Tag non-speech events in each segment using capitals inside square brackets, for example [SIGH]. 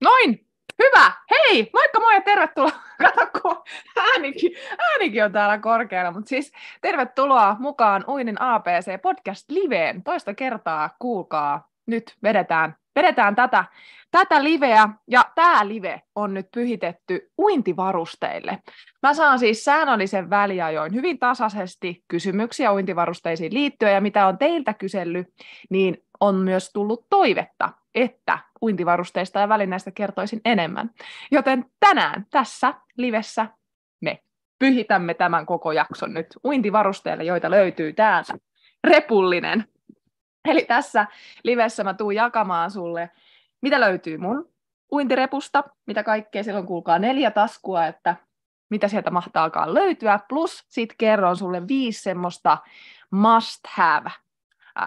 Noin, hyvä. Hei, moikka moi ja tervetuloa. [LAUGHS] Kato, kun äänikin, äänikin on täällä korkealla, mutta siis tervetuloa mukaan Uinin APC Podcast Liveen. Toista kertaa, kuulkaa, nyt vedetään, vedetään tätä, tätä liveä, ja tämä live on nyt pyhitetty uintivarusteille. Mä saan siis säännöllisen väliajoin hyvin tasaisesti kysymyksiä uintivarusteisiin liittyen, ja mitä on teiltä kysellyt, niin on myös tullut toivetta, että uintivarusteista ja välineistä kertoisin enemmän. Joten tänään tässä livessä me pyhitämme tämän koko jakson nyt uintivarusteille, joita löytyy täältä. Repullinen. Eli tässä livessä mä tuun jakamaan sulle, mitä löytyy mun uintirepusta, mitä kaikkea, silloin kuulkaa neljä taskua, että mitä sieltä mahtaakaan löytyä, plus sit kerron sulle viisi semmoista must have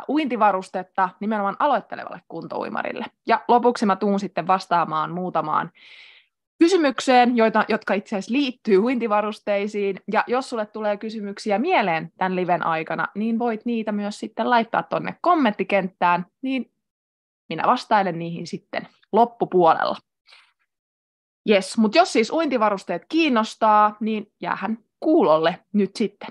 uintivarustetta nimenomaan aloittelevalle kuntouimarille. Ja lopuksi mä tuun sitten vastaamaan muutamaan kysymykseen, joita, jotka itse asiassa liittyy uintivarusteisiin. Ja jos sulle tulee kysymyksiä mieleen tämän liven aikana, niin voit niitä myös sitten laittaa tuonne kommenttikenttään, niin minä vastailen niihin sitten loppupuolella. Yes, mutta jos siis uintivarusteet kiinnostaa, niin jäähän kuulolle nyt sitten.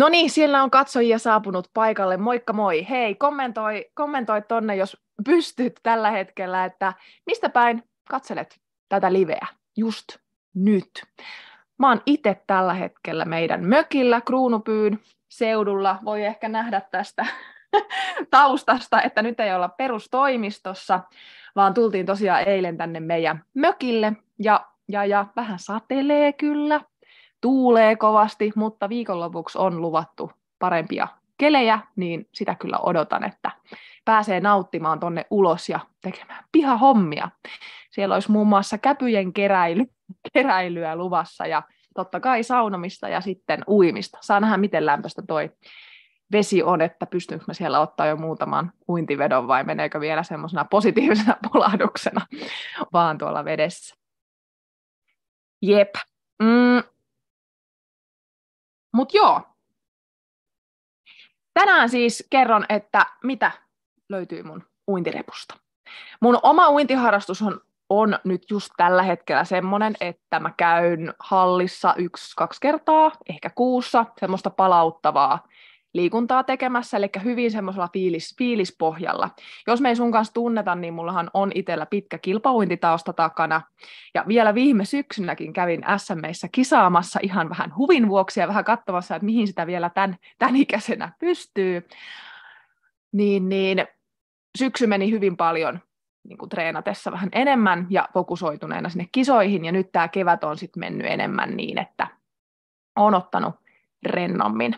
No niin, siellä on katsojia saapunut paikalle. Moikka moi. Hei, kommentoi, kommentoi tonne, jos pystyt tällä hetkellä, että mistä päin katselet tätä liveä just nyt. Mä oon itse tällä hetkellä meidän mökillä Kruunupyyn seudulla. Voi ehkä nähdä tästä [LAUGHS] taustasta, että nyt ei olla perustoimistossa, vaan tultiin tosiaan eilen tänne meidän mökille. Ja, ja, ja vähän satelee kyllä, tuulee kovasti, mutta viikonlopuksi on luvattu parempia kelejä, niin sitä kyllä odotan, että pääsee nauttimaan tonne ulos ja tekemään pihahommia. Siellä olisi muun muassa käpyjen keräily, keräilyä luvassa ja totta kai saunomista ja sitten uimista. Saa nähdä, miten lämpöistä toi vesi on, että pystynkö mä siellä ottaa jo muutaman uintivedon vai meneekö vielä semmoisena positiivisena [LAUGHS] polahduksena vaan tuolla vedessä. Jep. Mm, mutta joo, tänään siis kerron, että mitä löytyy mun uintirepusta. Mun oma uintiharrastus on, on nyt just tällä hetkellä semmoinen, että mä käyn hallissa yksi, kaksi kertaa, ehkä kuussa, semmoista palauttavaa liikuntaa tekemässä, eli hyvin semmoisella fiilis, fiilispohjalla. Jos me ei sun kanssa tunneta, niin mullahan on itsellä pitkä kilpauintitausta takana. Ja vielä viime syksynäkin kävin SMEissä kisaamassa ihan vähän huvin vuoksi ja vähän katsomassa, että mihin sitä vielä tämän, tämän ikäisenä pystyy. Niin, niin syksy meni hyvin paljon niin kuin treenatessa vähän enemmän ja fokusoituneena sinne kisoihin. Ja nyt tämä kevät on sitten mennyt enemmän niin, että on ottanut rennommin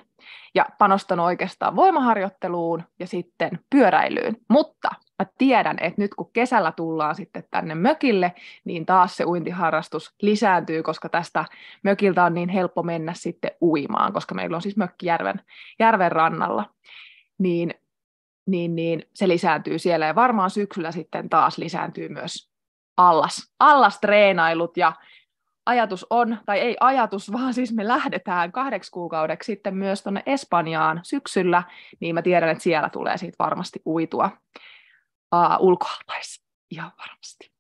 ja panostanut oikeastaan voimaharjoitteluun ja sitten pyöräilyyn. Mutta mä tiedän, että nyt kun kesällä tullaan sitten tänne mökille, niin taas se uintiharrastus lisääntyy, koska tästä mökiltä on niin helppo mennä sitten uimaan, koska meillä on siis mökki järven, järven rannalla. Niin, niin, niin se lisääntyy siellä ja varmaan syksyllä sitten taas lisääntyy myös allas, allastreenailut ja ajatus on, tai ei ajatus, [LAUGHS] vaan siis me lähdetään kahdeksi kuukaudeksi sitten myös tuonne Espanjaan syksyllä, niin mä tiedän, että siellä tulee siitä varmasti uitua uh, ulkoalpaissa, ihan varmasti.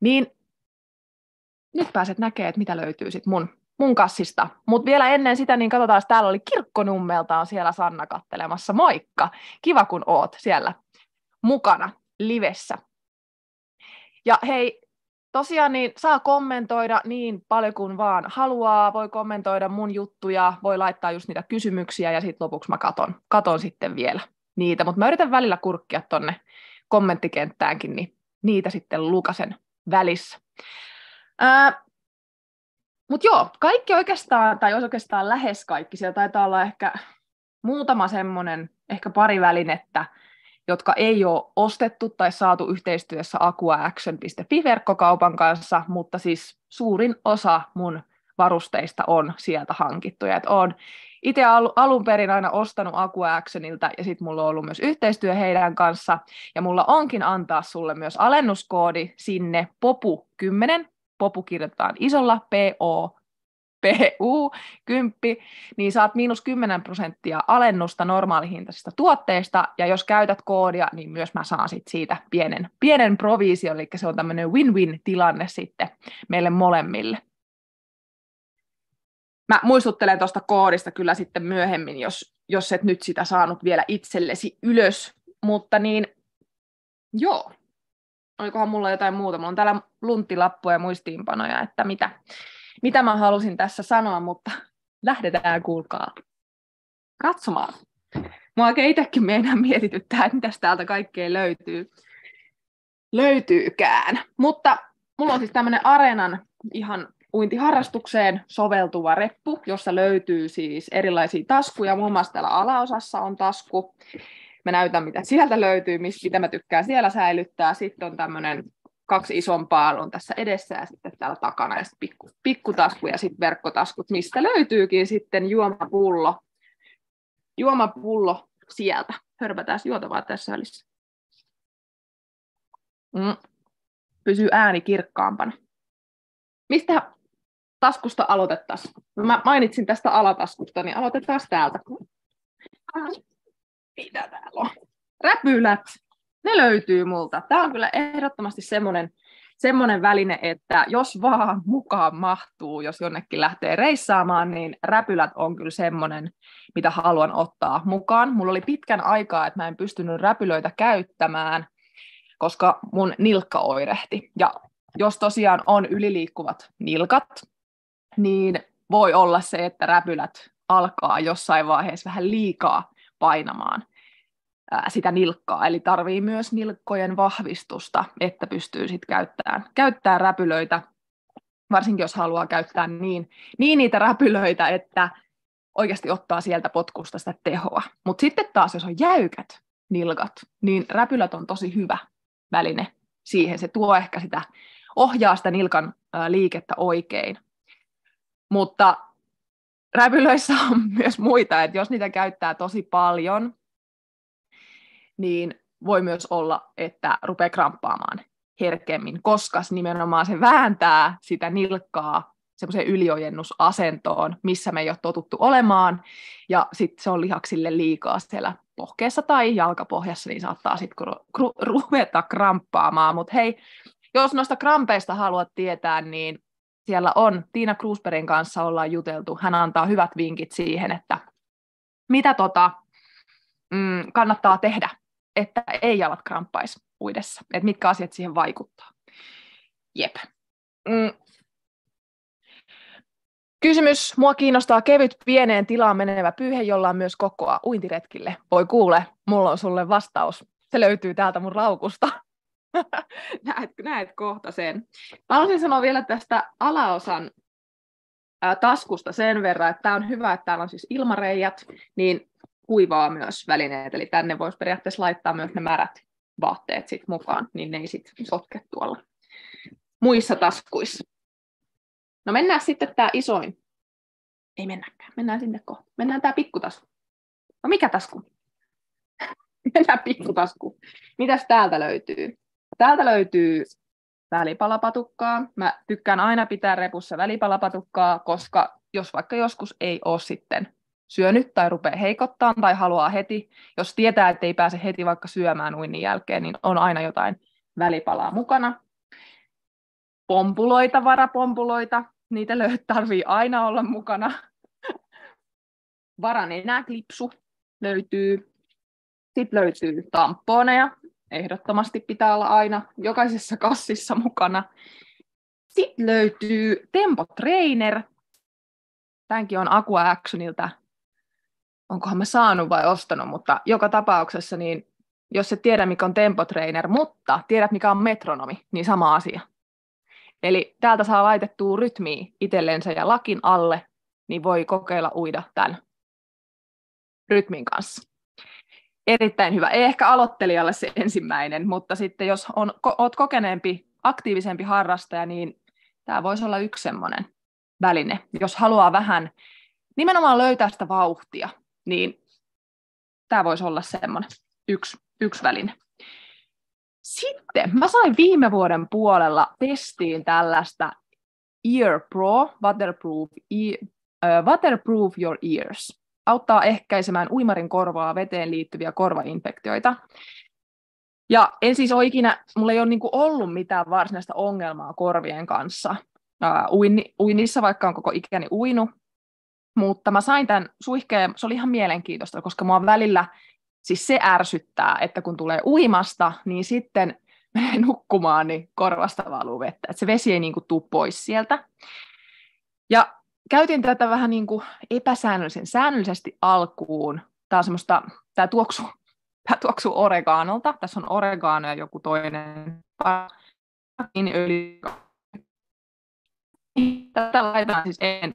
Niin nyt pääset näkemään, että mitä löytyy sitten mun, mun kassista. Mutta vielä ennen sitä, niin katsotaan, täällä oli Kirkkonummelta on siellä Sanna kattelemassa. Moikka! Kiva, kun oot siellä mukana livessä. Ja hei, tosiaan niin saa kommentoida niin paljon kuin vaan haluaa, voi kommentoida mun juttuja, voi laittaa just niitä kysymyksiä ja sitten lopuksi mä katon, katon sitten vielä niitä, mutta mä yritän välillä kurkkia tonne kommenttikenttäänkin, niin niitä sitten lukasen välissä. mutta joo, kaikki oikeastaan, tai jos oikeastaan lähes kaikki, siellä taitaa olla ehkä muutama semmoinen, ehkä pari välinettä, jotka ei ole ostettu tai saatu yhteistyössä aquaaction.fi-verkkokaupan kanssa, mutta siis suurin osa mun varusteista on sieltä hankittuja. Et olen itse alun perin aina ostanut Aquactionilta ja sitten mulla on ollut myös yhteistyö heidän kanssa ja mulla onkin antaa sulle myös alennuskoodi sinne POPU10, POPU kirjoitetaan isolla P-O PU 10, niin saat miinus 10 prosenttia alennusta normaalihintaisista tuotteista, ja jos käytät koodia, niin myös mä saan sit siitä pienen, pienen provision, eli se on tämmöinen win-win-tilanne sitten meille molemmille. Mä muistuttelen tuosta koodista kyllä sitten myöhemmin, jos, jos et nyt sitä saanut vielä itsellesi ylös, mutta niin joo, olikohan mulla jotain muuta. Mulla on täällä lunttilappuja ja muistiinpanoja, että mitä, mitä mä halusin tässä sanoa, mutta lähdetään kuulkaa katsomaan. Mua oikein itsekin meinaa mietityttää, että mitäs täältä kaikkea löytyy. löytyykään. Mutta mulla on siis tämmöinen Areenan ihan uintiharrastukseen soveltuva reppu, jossa löytyy siis erilaisia taskuja. Muun muassa täällä alaosassa on tasku. Mä näytän, mitä sieltä löytyy, mitä mä tykkään siellä säilyttää. Sitten on tämmöinen kaksi isompaa on tässä edessä ja sitten täällä takana ja sitten pikku, pikkutasku ja sitten verkkotaskut, mistä löytyykin sitten juomapullo. Juomapullo sieltä. Hörpätään juotavaa tässä välissä. Mm. Pysyy ääni kirkkaampana. Mistä taskusta aloitettaisiin? Mä mainitsin tästä alataskusta, niin aloitetaan täältä. Mitä täällä on? Räpylät ne löytyy multa. Tämä on kyllä ehdottomasti semmoinen, semmoinen väline, että jos vaan mukaan mahtuu, jos jonnekin lähtee reissaamaan, niin räpylät on kyllä semmoinen, mitä haluan ottaa mukaan. Mulla oli pitkän aikaa, että mä en pystynyt räpylöitä käyttämään, koska mun nilkka oirehti. Ja jos tosiaan on yliliikkuvat nilkat, niin voi olla se, että räpylät alkaa jossain vaiheessa vähän liikaa painamaan sitä nilkkaa, eli tarvii myös nilkkojen vahvistusta, että pystyy sitten käyttämään, käyttämään räpylöitä, varsinkin jos haluaa käyttää niin, niin niitä räpylöitä, että oikeasti ottaa sieltä potkusta sitä tehoa. Mutta sitten taas, jos on jäykät nilkat, niin räpylät on tosi hyvä väline siihen. Se tuo ehkä sitä, ohjaa sitä nilkan liikettä oikein. Mutta räpylöissä [LAUGHS] on myös muita, että jos niitä käyttää tosi paljon, niin voi myös olla, että rupeaa kramppaamaan herkemmin, koska nimenomaan se vääntää sitä nilkkaa semmoiseen yliojennusasentoon, missä me ei ole totuttu olemaan, ja sitten se on lihaksille liikaa siellä pohkeessa tai jalkapohjassa, niin saattaa sitten ru- ruveta kramppaamaan. Mutta hei, jos noista krampeista haluat tietää, niin siellä on, Tiina Krusperin kanssa ollaan juteltu, hän antaa hyvät vinkit siihen, että mitä tota, mm, kannattaa tehdä, että ei jalat kramppaisi uidessa, että mitkä asiat siihen vaikuttaa. Jep. Mm. Kysymys. Mua kiinnostaa kevyt pieneen tilaan menevä pyyhe, jolla on myös kokoa uintiretkille. Voi kuule, mulla on sulle vastaus. Se löytyy täältä mun laukusta. [LAUGHS] näet, näet kohta sen. Mä haluaisin sanoa vielä tästä alaosan taskusta sen verran, että tämä on hyvä, että täällä on siis ilmareijat, niin kuivaa myös välineet, eli tänne voisi periaatteessa laittaa myös ne märät vaatteet sit mukaan, niin ne ei sitten sotke tuolla muissa taskuissa. No mennään sitten tämä isoin. Ei mennäkään, mennään sinne kohta. Mennään tämä pikkutasku. No mikä tasku? [LAUGHS] mennään pikkutasku. Mitäs täältä löytyy? Täältä löytyy välipalapatukkaa. Mä tykkään aina pitää repussa välipalapatukkaa, koska jos vaikka joskus ei ole sitten syönyt tai rupeaa heikottaa tai haluaa heti, jos tietää, että ei pääse heti vaikka syömään uinnin jälkeen, niin on aina jotain välipalaa mukana. Pompuloita, varapompuloita, niitä tarvii aina olla mukana. Varanenäklipsu löytyy. Sitten löytyy tamponeja, ehdottomasti pitää olla aina jokaisessa kassissa mukana. Sitten löytyy Tempo Trainer. Tämänkin on Aqua Actionilta onkohan mä saanut vai ostanut, mutta joka tapauksessa niin jos et tiedä, mikä on tempotrainer, mutta tiedät, mikä on metronomi, niin sama asia. Eli täältä saa laitettua rytmiä itsellensä ja lakin alle, niin voi kokeilla uida tämän rytmin kanssa. Erittäin hyvä. Ei ehkä aloittelijalle se ensimmäinen, mutta sitten jos on, oot kokeneempi, aktiivisempi harrastaja, niin tämä voisi olla yksi semmoinen väline, jos haluaa vähän nimenomaan löytää sitä vauhtia niin tämä voisi olla semmoinen yksi, yksi väline. Sitten mä sain viime vuoden puolella testiin tällaista Ear Pro Waterproof, e, uh, waterproof Your Ears. Auttaa ehkäisemään uimarin korvaa veteen liittyviä korvainfektioita. Ja en siis ole ikinä, mulla ei ole niin ollut mitään varsinaista ongelmaa korvien kanssa. Uh, uinnissa, vaikka on koko ikäni uinut, mutta mä sain tämän suihkeen, se oli ihan mielenkiintoista, koska mua välillä, siis se ärsyttää, että kun tulee uimasta, niin sitten [LAUGHS] menee nukkumaan, niin korvasta valuu vettä. Että se vesi ei niin kuin tuu pois sieltä. Ja käytin tätä vähän niin kuin epäsäännöllisen säännöllisesti alkuun. Tämä on semmoista, tämä tuoksuu, [LAUGHS] tämä tuoksuu oregaanolta. Tässä on oregaano ja joku toinen öljy. Tätä laitetaan siis en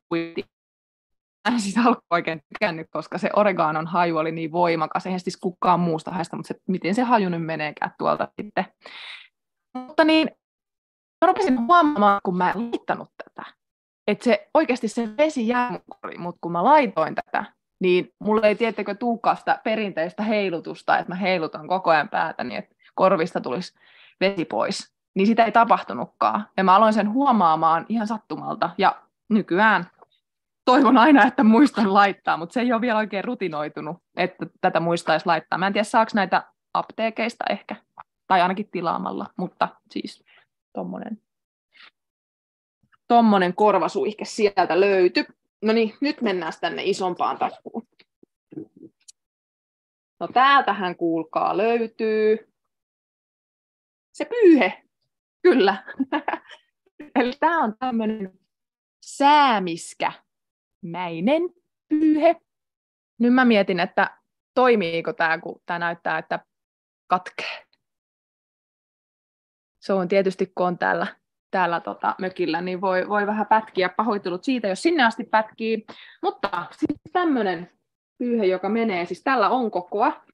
en siis alkuun oikein tykännyt, koska se oregaanon haju oli niin voimakas. Eihän siis kukaan muusta haista, mutta se, miten se haju nyt meneekään tuolta sitten. Mutta niin, mä rupesin huomaamaan, kun mä en laittanut tätä, että se oikeasti se vesi jää mutta kun mä laitoin tätä, niin mulle ei tiettäkö tuukaan sitä perinteistä heilutusta, että mä heilutan koko ajan päätä, niin että korvista tulisi vesi pois. Niin sitä ei tapahtunutkaan. Ja mä aloin sen huomaamaan ihan sattumalta. Ja nykyään toivon aina, että muistan laittaa, mutta se ei ole vielä oikein rutinoitunut, että tätä muistaisi laittaa. Mä en tiedä, saako näitä apteekeista ehkä, tai ainakin tilaamalla, mutta siis tommonen, tommonen korvasuihke sieltä löytyi. No niin, nyt mennään tänne isompaan taskuun. No täältähän kuulkaa löytyy se pyyhe, kyllä. [LAUGHS] Eli tämä on tämmöinen säämiskä mäinen pyyhe. Nyt mä mietin, että toimiiko tämä, kun tämä näyttää, että katkee. Se on tietysti, kun on täällä, täällä tota, mökillä, niin voi, voi vähän pätkiä. Pahoittelut siitä, jos sinne asti pätkii. Mutta siis tämmöinen pyyhe, joka menee, siis tällä on kokoa.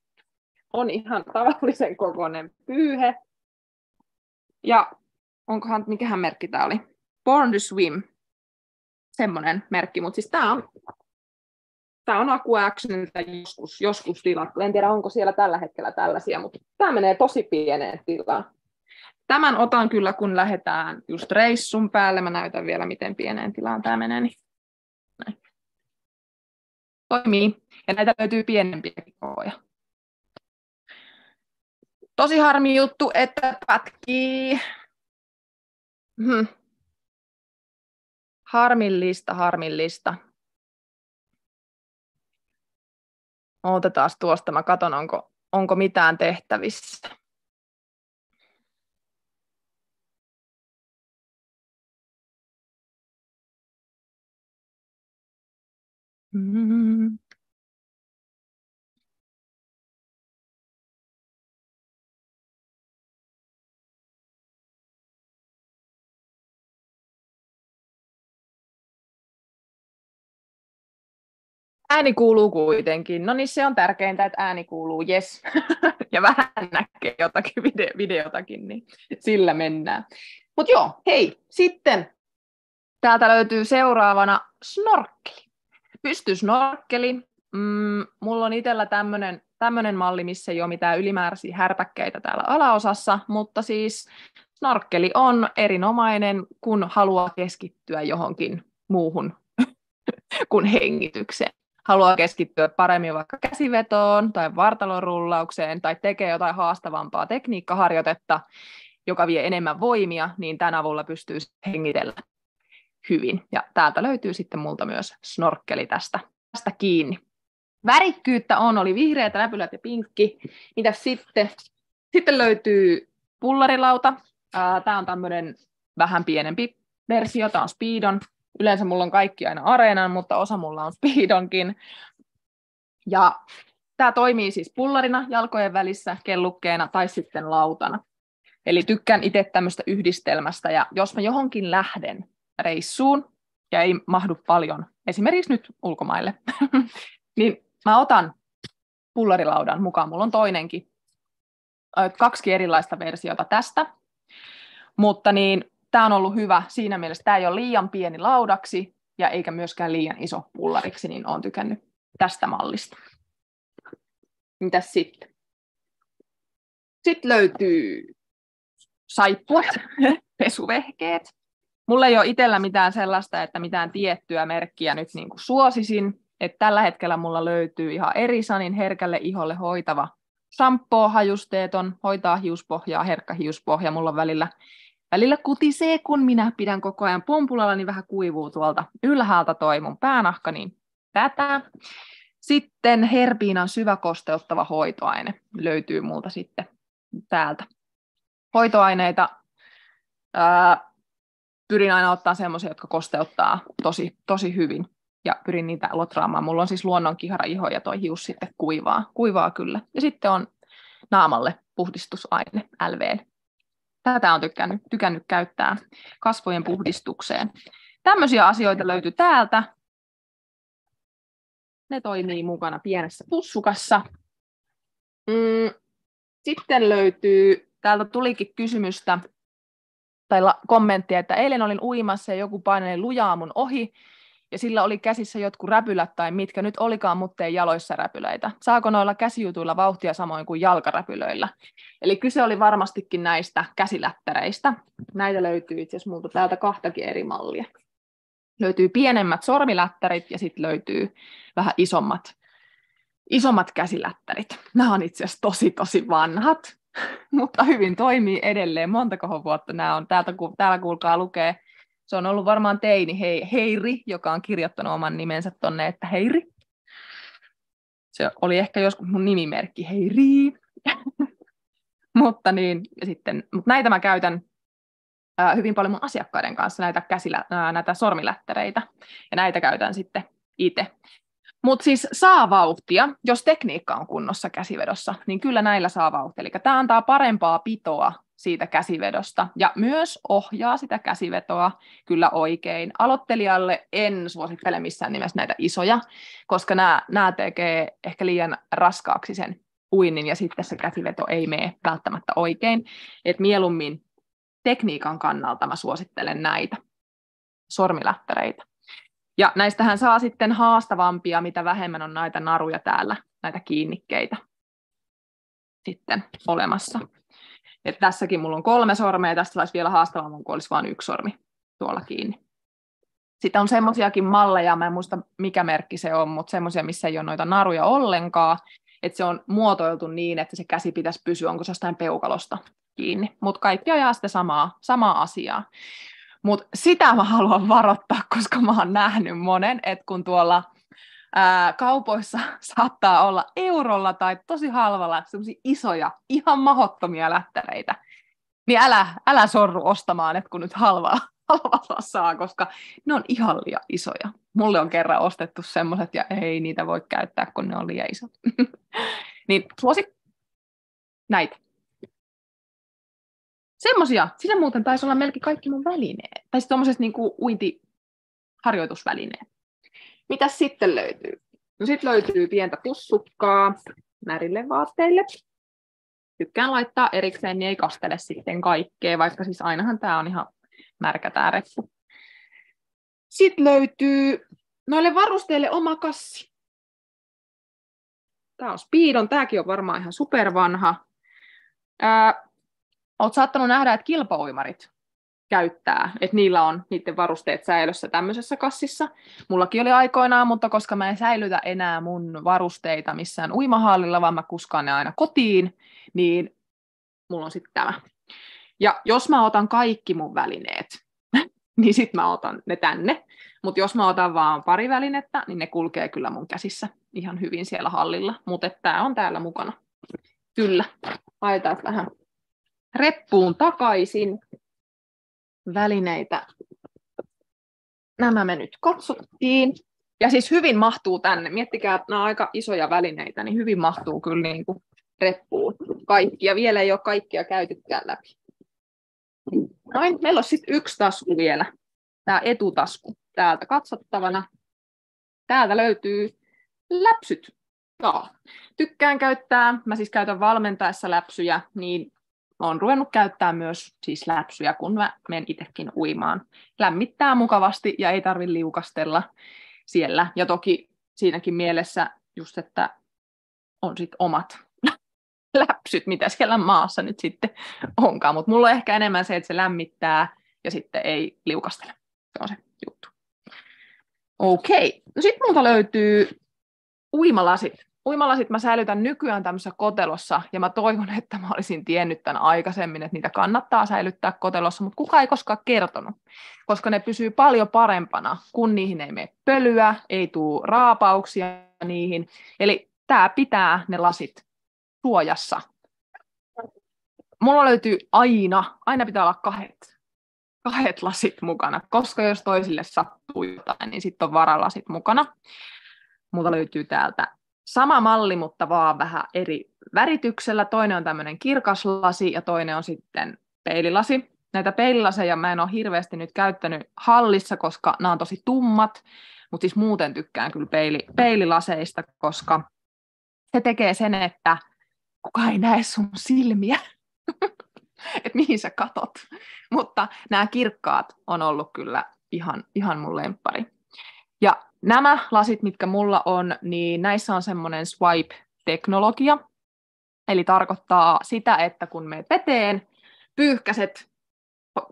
On ihan tavallisen kokoinen pyyhe. Ja onkohan, mikähän merkki tämä oli? Born to Swim semmoinen merkki, mutta siis tämä on, tämä on Aku Actionilta joskus, joskus tilattu. En tiedä, onko siellä tällä hetkellä tällaisia, mutta tämä menee tosi pieneen tilaan. Tämän otan kyllä, kun lähdetään just reissun päälle. Mä näytän vielä, miten pieneen tilaan tämä menee. Niin. Näin. Toimii. Ja näitä löytyy pienempiä kokoja. Tosi harmi juttu, että pätkii. Hmm. Harmillista, harmillista. Otetaan tuosta, mä katson, onko, onko mitään tehtävissä. Mm. Ääni kuuluu kuitenkin. No niin, se on tärkeintä, että ääni kuuluu, yes. [LAUGHS] ja vähän näkee jotakin video, videotakin, niin sillä mennään. Mutta joo, hei, sitten täältä löytyy seuraavana snorkkeli. Pystysnorkkeli. Mm, mulla on itsellä tämmöinen tämmönen malli, missä ei ole mitään ylimääräisiä härpäkkeitä täällä alaosassa, mutta siis snorkkeli on erinomainen, kun haluaa keskittyä johonkin muuhun [LAUGHS] kuin hengitykseen haluaa keskittyä paremmin vaikka käsivetoon tai vartalorullaukseen tai tekee jotain haastavampaa tekniikkaharjoitetta, joka vie enemmän voimia, niin tämän avulla pystyy hengitellä hyvin. Ja täältä löytyy sitten multa myös snorkkeli tästä, tästä kiinni. Värikkyyttä on, oli vihreät, läpylät ja pinkki. Mitä sitten? Sitten löytyy pullarilauta. Tämä on tämmöinen vähän pienempi versio, tämä on Speedon Yleensä mulla on kaikki aina areenan, mutta osa mulla on speedonkin. Ja tämä toimii siis pullarina jalkojen välissä, kellukkeena tai sitten lautana. Eli tykkään itse tämmöistä yhdistelmästä, ja jos mä johonkin lähden reissuun, ja ei mahdu paljon, esimerkiksi nyt ulkomaille, [LAUGHS] niin mä otan pullarilaudan mukaan. Mulla on toinenkin, kaksi erilaista versiota tästä, mutta niin tämä on ollut hyvä siinä mielessä, tämä ei ole liian pieni laudaksi ja eikä myöskään liian iso pullariksi, niin olen tykännyt tästä mallista. Mitäs sitten? Sitten löytyy saippuat, [LAUGHS] pesuvehkeet. mulla ei ole itsellä mitään sellaista, että mitään tiettyä merkkiä nyt niin kuin suosisin. Että tällä hetkellä mulla löytyy ihan Erisanin herkälle iholle hoitava shampoo, hajusteeton, hoitaa hiuspohjaa, herkkä hiuspohja. Mulla on välillä, välillä kutisee, kun minä pidän koko ajan pompulalla, niin vähän kuivuu tuolta ylhäältä toi mun päänahka, niin tätä. Sitten Herbiinan syväkosteuttava hoitoaine löytyy multa sitten täältä. Hoitoaineita ää, pyrin aina ottaa semmoisia, jotka kosteuttaa tosi, tosi hyvin ja pyrin niitä lotraamaan. Mulla on siis luonnon kihara iho ja toi hius sitten kuivaa, kuivaa kyllä. Ja sitten on naamalle puhdistusaine LV. Tätä on tykännyt, tykännyt käyttää kasvojen puhdistukseen. Tämmöisiä asioita löytyy täältä. Ne toimii mukana pienessä pussukassa. Mm. Sitten löytyy, täältä tulikin kysymystä tai kommenttia, että eilen olin uimassa ja joku paineli lujaa mun ohi, ja sillä oli käsissä jotkut räpylät tai mitkä nyt olikaan, mutta ei jaloissa räpyleitä. Saako noilla käsijutuilla vauhtia samoin kuin jalkaräpylöillä? Eli kyse oli varmastikin näistä käsilättäreistä. Näitä löytyy itse asiassa multa täältä kahtakin eri mallia. Löytyy pienemmät sormilättärit ja sitten löytyy vähän isommat, isommat käsilättärit. Nämä on itse asiassa tosi tosi vanhat, [LAUGHS] mutta hyvin toimii edelleen. Montako vuotta nämä on? Täältä, täällä kuulkaa lukee se on ollut varmaan teini hei, Heiri, joka on kirjoittanut oman nimensä tonne, että Heiri. Se oli ehkä joskus mun nimimerkki, Heiri. [LAUGHS] mutta niin, ja sitten, mutta näitä mä käytän ää, hyvin paljon mun asiakkaiden kanssa, näitä, käsilä, ää, näitä sormilättäreitä, ja näitä käytän sitten itse. Mutta siis saa vauhtia, jos tekniikka on kunnossa käsivedossa, niin kyllä näillä saa vauhtia. Eli tämä antaa parempaa pitoa siitä käsivedosta ja myös ohjaa sitä käsivetoa kyllä oikein. Aloittelijalle en suosittele missään nimessä näitä isoja, koska nämä, nämä tekee ehkä liian raskaaksi sen uinnin ja sitten se käsiveto ei mene välttämättä oikein. Et mieluummin tekniikan kannalta mä suosittelen näitä sormilättäreitä. Ja näistähän saa sitten haastavampia, mitä vähemmän on näitä naruja täällä, näitä kiinnikkeitä sitten olemassa. Et tässäkin mulla on kolme sormea, tästä saisi vielä haastavamman, kun olisi vain yksi sormi tuolla kiinni. Sitten on semmoisiakin malleja, mä en muista mikä merkki se on, mutta semmoisia, missä ei ole noita naruja ollenkaan, että se on muotoiltu niin, että se käsi pitäisi pysyä, onko se jostain peukalosta kiinni. Mutta kaikki ajaa sitä samaa, samaa asiaa. Mutta sitä mä haluan varoittaa, koska mä oon nähnyt monen, että kun tuolla ää, kaupoissa [LAUGHS] saattaa olla eurolla tai tosi halvalla semmoisia isoja, ihan mahottomia lättäreitä, niin älä, älä sorru ostamaan, että kun nyt halvaa, [LAUGHS] halvalla saa, koska ne on ihan liian isoja. Mulle on kerran ostettu semmoiset ja ei niitä voi käyttää, kun ne on liian isot. [LAUGHS] niin suosi näitä. Semmoisia. Siinä muuten taisi olla melkein kaikki mun välineet. Tai sitten tuommoiset niin uintiharjoitusvälineet. Mitä sitten löytyy? No sitten löytyy pientä pussukkaa märille vaatteille. Tykkään laittaa erikseen, niin ei kastele sitten kaikkea, vaikka siis ainahan tämä on ihan märkä tämä reppu. Sitten löytyy noille varusteille oma kassi. Tämä on Speedon, tämäkin on varmaan ihan supervanha. Ää, Olet saattanut nähdä, että kilpauimarit käyttää, että niillä on niiden varusteet säilössä tämmöisessä kassissa. Mullakin oli aikoinaan, mutta koska mä en säilytä enää mun varusteita missään uimahallilla, vaan mä kuskaan ne aina kotiin, niin mulla on sitten tämä. Ja jos mä otan kaikki mun välineet, [LAUGHS] niin sitten mä otan ne tänne. Mutta jos mä otan vaan pari välinettä, niin ne kulkee kyllä mun käsissä ihan hyvin siellä hallilla. Mutta tämä on täällä mukana. Kyllä. Laitetaan vähän reppuun takaisin välineitä. Nämä me nyt katsottiin. Ja siis hyvin mahtuu tänne. Miettikää, että nämä on aika isoja välineitä, niin hyvin mahtuu kyllä niin kuin reppuun kaikki. Ja vielä ei ole kaikkia käytytkään läpi. Noin, meillä on sitten yksi tasku vielä. Tämä etutasku täältä katsottavana. Täältä löytyy läpsyt. Joo. Tykkään käyttää, mä siis käytän valmentaessa läpsyjä, niin olen ruvennut käyttää myös siis läpsyjä, kun mä menen itsekin uimaan. Lämmittää mukavasti ja ei tarvi liukastella siellä. Ja toki siinäkin mielessä just, että on sitten omat [LAUGHS] läpsyt, mitä siellä maassa nyt sitten onkaan. Mutta mulla on ehkä enemmän se, että se lämmittää ja sitten ei liukastele. Se on se juttu. Okei, no sitten multa löytyy uimalasit. Uimalasit mä säilytän nykyään tämmöisessä kotelossa, ja mä toivon, [LAUGHS] että mä olisin tiennyt tämän aikaisemmin, että niitä kannattaa säilyttää kotelossa, mutta kuka ei koskaan kertonut, koska ne pysyy paljon parempana, kun niihin ei mene pölyä, ei tule raapauksia niihin. Eli tämä pitää ne lasit suojassa. Mulla löytyy aina, aina pitää olla kahdet, kahdet lasit mukana, koska jos toisille sattuu jotain, niin sitten on varalasit mukana. Mulla löytyy täältä sama malli, mutta vaan vähän eri värityksellä. Toinen on tämmöinen kirkas lasi ja toinen on sitten peililasi. Näitä peililaseja mä en ole hirveästi nyt käyttänyt hallissa, koska nämä on tosi tummat, mutta siis muuten tykkään kyllä peili, peililaseista, koska se tekee sen, että kuka ei näe sun silmiä, [LAUGHS] että mihin sä katot. Mutta nämä kirkkaat on ollut kyllä ihan, ihan mun lemppari. Nämä lasit, mitkä mulla on, niin näissä on semmoinen swipe-teknologia. Eli tarkoittaa sitä, että kun me veteen, pyyhkäset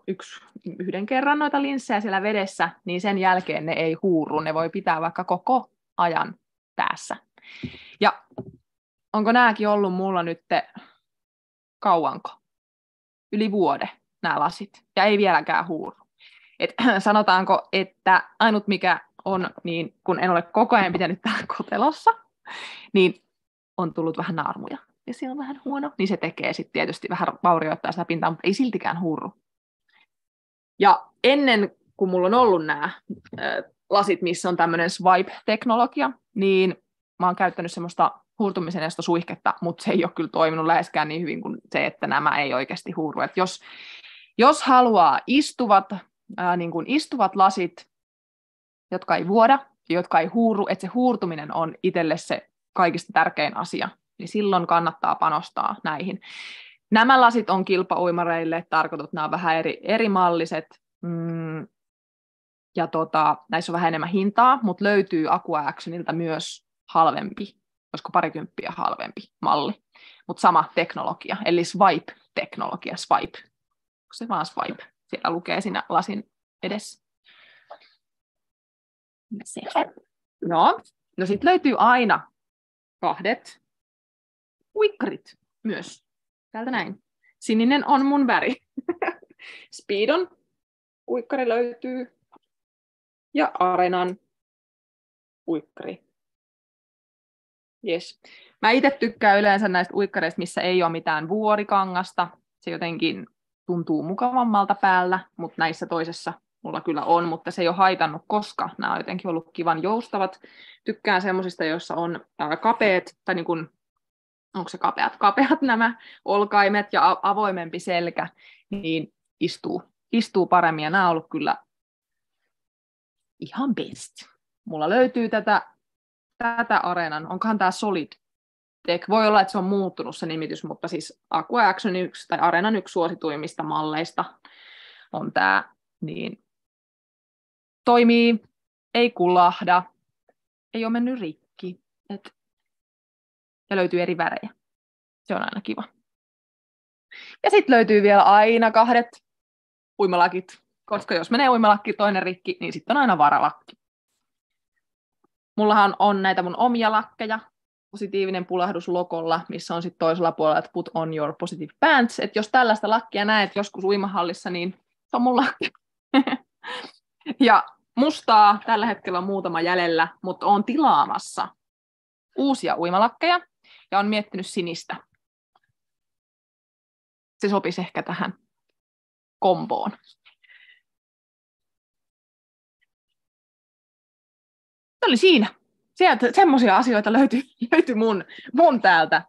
yksi, yhden kerran noita linssejä siellä vedessä, niin sen jälkeen ne ei huuru. Ne voi pitää vaikka koko ajan päässä. Ja onko nämäkin ollut mulla nyt kauanko? Yli vuode nämä lasit. Ja ei vieläkään huuru. Et, [CLEARS THROAT] sanotaanko, että ainut mikä on, niin kun en ole koko ajan pitänyt täällä kotelossa, niin on tullut vähän naarmuja. Ja se on vähän huono, niin se tekee sitten tietysti vähän vaurioittaa sitä pintaa, mutta ei siltikään hurru. Ja ennen kuin mulla on ollut nämä lasit, missä on tämmöinen swipe-teknologia, niin mä oon käyttänyt semmoista huurtumisen esto suihketta, mutta se ei ole kyllä toiminut läheskään niin hyvin kuin se, että nämä ei oikeasti huuru. Et jos, jos haluaa istuvat, ää, niin kuin istuvat lasit, jotka ei vuoda, jotka ei huuru, että se huurtuminen on itselle se kaikista tärkein asia, niin silloin kannattaa panostaa näihin. Nämä lasit on kilpauimareille tarkoitut, nämä on vähän eri, eri malliset, mm, ja tota, näissä on vähän enemmän hintaa, mutta löytyy Aqua Actionilta myös halvempi, olisiko parikymppiä halvempi malli, mutta sama teknologia, eli swipe-teknologia, swipe. Onko se vaan swipe? Siellä lukee siinä lasin edessä. Se. No, no sitten löytyy aina kahdet uikkarit myös. Täältä näin. Sininen on mun väri. [LAUGHS] Speedon uikkari löytyy. Ja Arenan uikkari. Yes. Mä itse tykkään yleensä näistä uikkareista, missä ei ole mitään vuorikangasta. Se jotenkin tuntuu mukavammalta päällä, mutta näissä toisessa mulla kyllä on, mutta se ei ole haitannut, koska nämä on jotenkin ollut kivan joustavat. Tykkään semmoisista, joissa on kapeat, tai niin kuin, onko se kapeat, kapeat nämä olkaimet ja avoimempi selkä, niin istuu, istuu paremmin, ja nämä on ollut kyllä ihan best. Mulla löytyy tätä, tätä areenan, onkohan tämä Solid Tech. Voi olla, että se on muuttunut se nimitys, mutta siis Aqua Action yksi tai Areenan yksi suosituimmista malleista on tämä, niin toimii, ei kulahda, ei ole mennyt rikki. Et, ja löytyy eri värejä. Se on aina kiva. Ja sitten löytyy vielä aina kahdet uimalakit, koska jos menee uimalakki toinen rikki, niin sitten on aina varalakki. Mullahan on näitä mun omia lakkeja, positiivinen pulahdus lokolla, missä on sitten toisella puolella, että put on your positive pants. Että jos tällaista lakkia näet joskus uimahallissa, niin se on mun lakki. [LAUGHS] ja mustaa tällä hetkellä on muutama jäljellä, mutta on tilaamassa uusia uimalakkeja ja on miettinyt sinistä. Se sopisi ehkä tähän komboon. Se oli siinä. Sieltä semmoisia asioita löytyi, [LAUGHS] löytyi mun, mun täältä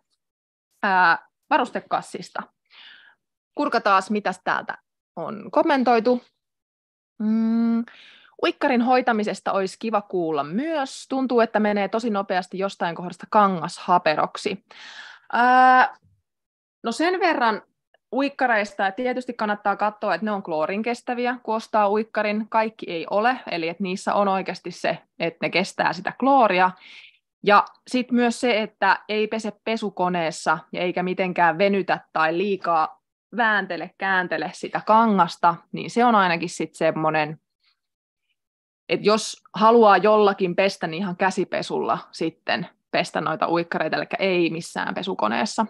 ää, varustekassista. Kurkataan, mitä täältä on kommentoitu. Mm, uikkarin hoitamisesta olisi kiva kuulla myös. Tuntuu, että menee tosi nopeasti jostain kohdasta kangashaperoksi. Ää, no sen verran uikkareista, tietysti kannattaa katsoa, että ne on kloorin kestäviä, kun ostaa uikkarin. Kaikki ei ole, eli että niissä on oikeasti se, että ne kestää sitä klooria. Ja sitten myös se, että ei pese pesukoneessa ja eikä mitenkään venytä tai liikaa vääntele, kääntele sitä kangasta, niin se on ainakin sitten semmoinen, että jos haluaa jollakin pestä, niin ihan käsipesulla sitten pestä noita uikkareita, eli ei missään pesukoneessa.